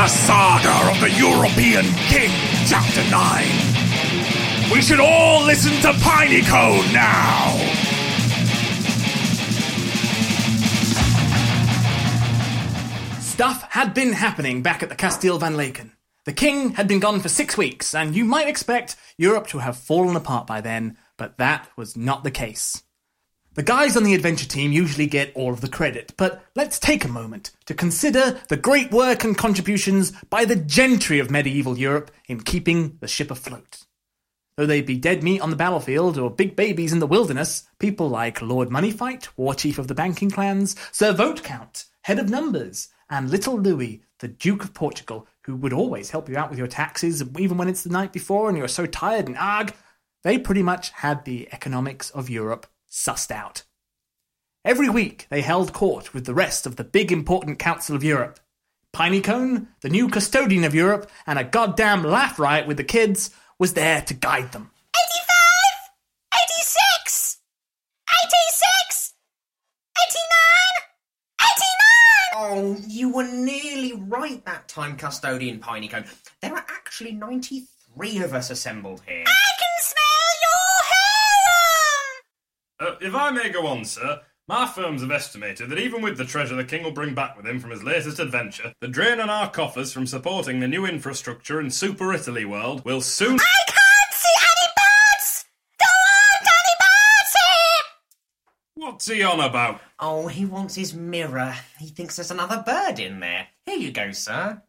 The Saga of the European King, Chapter 9. We should all listen to Pineycone now. Stuff had been happening back at the Castile Van Laken. The king had been gone for six weeks, and you might expect Europe to have fallen apart by then, but that was not the case. The guys on the adventure team usually get all of the credit, but let's take a moment to consider the great work and contributions by the gentry of medieval Europe in keeping the ship afloat. Though they be dead meat on the battlefield or big babies in the wilderness, people like Lord Moneyfight, war chief of the banking clans, Sir Votecount, head of numbers, and Little Louie, the Duke of Portugal, who would always help you out with your taxes, even when it's the night before and you're so tired and arg, they pretty much had the economics of Europe sussed out. Every week they held court with the rest of the big important Council of Europe. Pineycone, the new custodian of Europe, and a goddamn laugh riot with the kids was there to guide them. 85, 86, 86, 89, 89! Oh, you were nearly right that time, Custodian Pineycone. There are actually 93 of us assembled here. I can smell your hair! Uh, if I may go on, sir, my firms have estimated that even with the treasure the king will bring back with him from his latest adventure, the drain on our coffers from supporting the new infrastructure in Super Italy world will soon. I can't see any birds! Don't any birds here! What's he on about? Oh, he wants his mirror. He thinks there's another bird in there. Here you go, sir.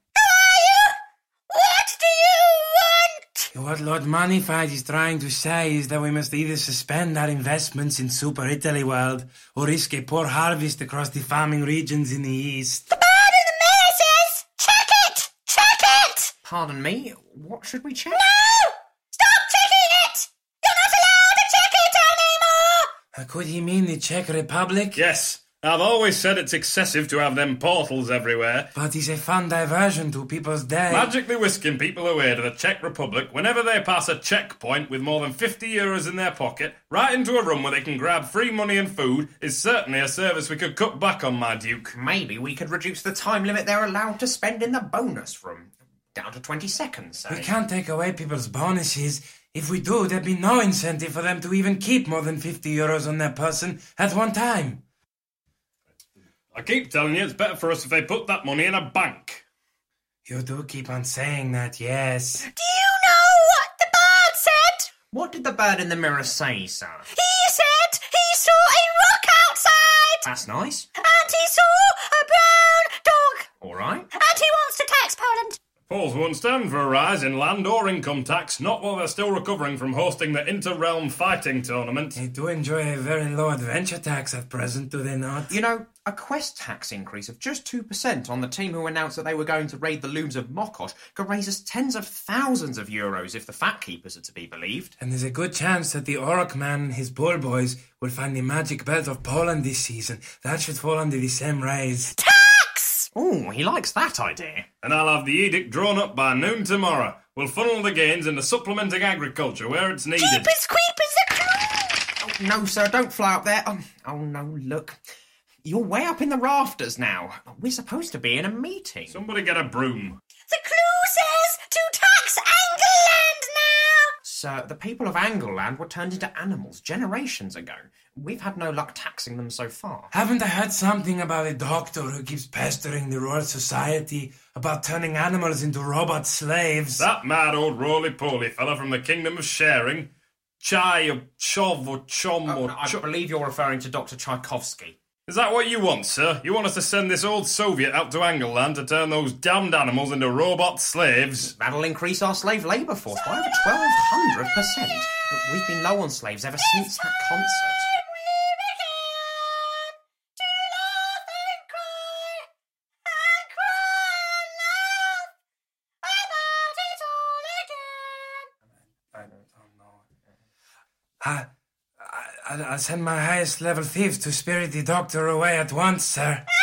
What do you want? What Lord Moneyfight is trying to say is that we must either suspend our investments in Super Italy World or risk a poor harvest across the farming regions in the east. The bird in the mirror says, check it! Check it! Pardon me, what should we check? No! Stop checking it! You're not allowed to check it anymore! Uh, Could he mean the Czech Republic? Yes, I've always said it's excessive to have them portals everywhere. But it's a fun diversion to people's day. Magically whisking people away to the Czech Republic whenever they pass a checkpoint with more than 50 euros in their pocket, right into a room where they can grab free money and food, is certainly a service we could cut back on, my Duke. Maybe we could reduce the time limit they're allowed to spend in the bonus room. Down to 20 seconds, say. We can't take away people's bonuses. If we do, there'd be no incentive for them to even keep more than 50 euros on their person at one time. I keep telling you it's better for us if they put that money in a bank. You do keep on saying that, yes. Do you know what the bird said? What did the bird in the mirror say, sir? He said he saw a rock outside! That's nice. And he saw a brown dog! All right. And he wants to tax Poland! Poles won't stand for a rise in land or income tax, not while they're still recovering from hosting the inter-realm fighting tournament. They do enjoy a very low adventure tax at present, do they not? You know, a quest tax increase of just 2% on the team who announced that they were going to raid the looms of Mokosh could raise us tens of thousands of euros if the fat keepers are to be believed. And there's a good chance that the Orc man and his bull boys will find the magic belt of Poland this season. That should fall under the same raise. Tax! Oh, he likes that idea. And I'll have the edict drawn up by noon tomorrow. We'll funnel the gains into supplementing agriculture where it's needed. Keepers, creepers, the crew! Oh, no, sir, don't fly up there. Oh, oh, no, look. You're way up in the rafters now. We're supposed to be in a meeting. Somebody get a broom. The clue says to tax Angleland now! Sir, the people of Angleland were turned into animals generations ago. We've had no luck taxing them so far. Haven't I heard something about a doctor who keeps pestering the Royal Society about turning animals into robot slaves? That mad old roly-poly fella from the kingdom of sharing. Chai or Chov or Chom Oh, or no, I Cho- believe you're referring to Dr. Tchaikovsky. Is that what you want, sir? You want us to send this old Soviet out to Angleland to turn those damned animals into robot slaves? That'll increase our slave labour force by over 1,200%. But we've been low on slaves ever since that concert. I, I, I'll send my highest level thieves to spirit the doctor away at once, sir. Ah,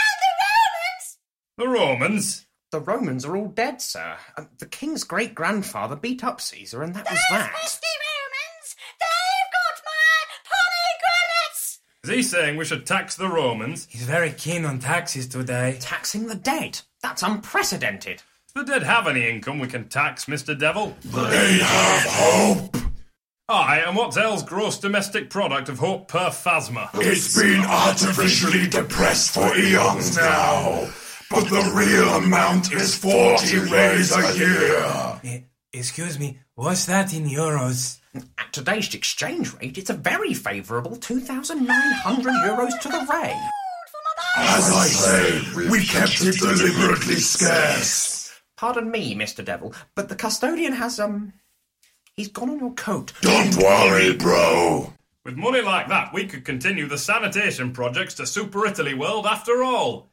The Romans? The Romans The Romans are all dead, sir. Uh, The king's great grandfather beat up Caesar, and that was that. Romans! They've got my pomegranates! Is he saying we should tax the Romans? He's very keen on taxes today. Taxing the dead. That's unprecedented. The dead have any income we can tax, Mr. Devil? They have hope. Aye, and what's L's gross domestic product of hope per phasma? It's been artificially depressed for eons now. But the real amount is 40 rays a year. Excuse me, what's that in euros? At today's exchange rate, it's a very favourable 2,900 euros to the ray. As I say, we kept it deliberately scarce. Pardon me, Mr. Devil, but the custodian has, um. He's gone on your coat. Don't worry, bro. With money like that, we could continue the sanitation projects to Super Italy World after all.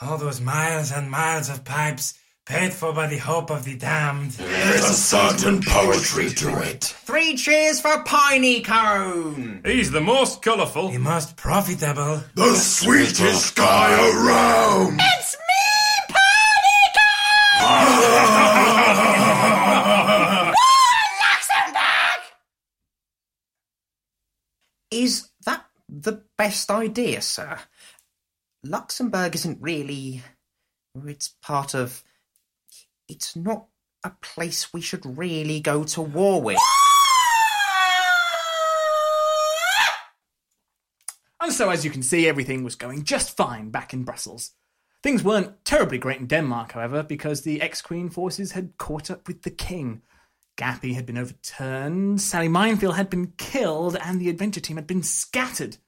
All those miles and miles of pipes paid for by the hope of the damned. There's a certain poetry to it. Three cheers for Pineycone! He's the most colourful. The most profitable. The sweetest guy around. It's me, Panico! Luxembourg! Is that the best idea, sir? Luxembourg isn't really. It's part of. It's not a place we should really go to war with. And so, as you can see, everything was going just fine back in Brussels. Things weren't terribly great in Denmark, however, because the ex Queen forces had caught up with the king. Gappy had been overturned, Sally Minefield had been killed, and the adventure team had been scattered.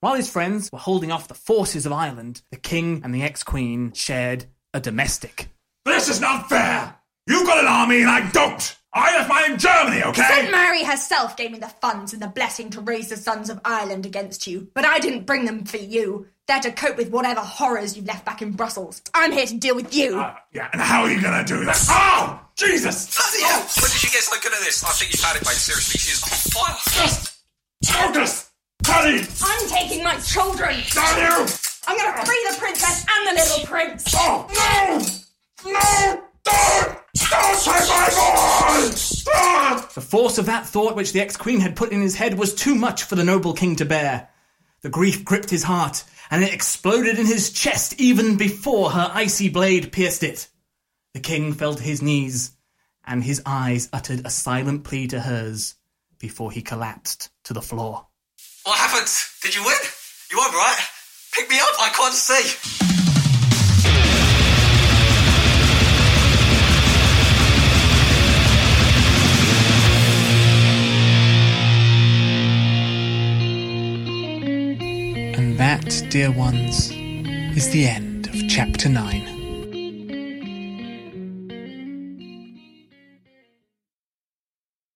While his friends were holding off the forces of Ireland, the king and the ex Queen shared a domestic. This is not fair. You've got an army and I don't. I left mine herself gave me the funds and the blessing to raise the sons of Ireland against you, but I didn't bring them for you. They're to cope with whatever horrors you've left back in Brussels. I'm here to deal with you. Uh, yeah, and how are you gonna do that? Oh, Jesus! Bloody hell! When did she get so good at this? I think you've had it, mate. Seriously, she's on fire. Just focus! Honey! I'm taking my children. Down you! I'm gonna free the princess and the little prince. Oh, no! No! Don't! Don't take my boy! Ah! The force of that thought which the ex queen had put in his head was too much for the noble king to bear. The grief gripped his heart, and it exploded in his chest even before her icy blade pierced it. The king fell to his knees, and his eyes uttered a silent plea to hers before he collapsed to the floor. What happened? Did you win? You won, right? Pick me up. I can't see. Dear ones, is the end of chapter 9.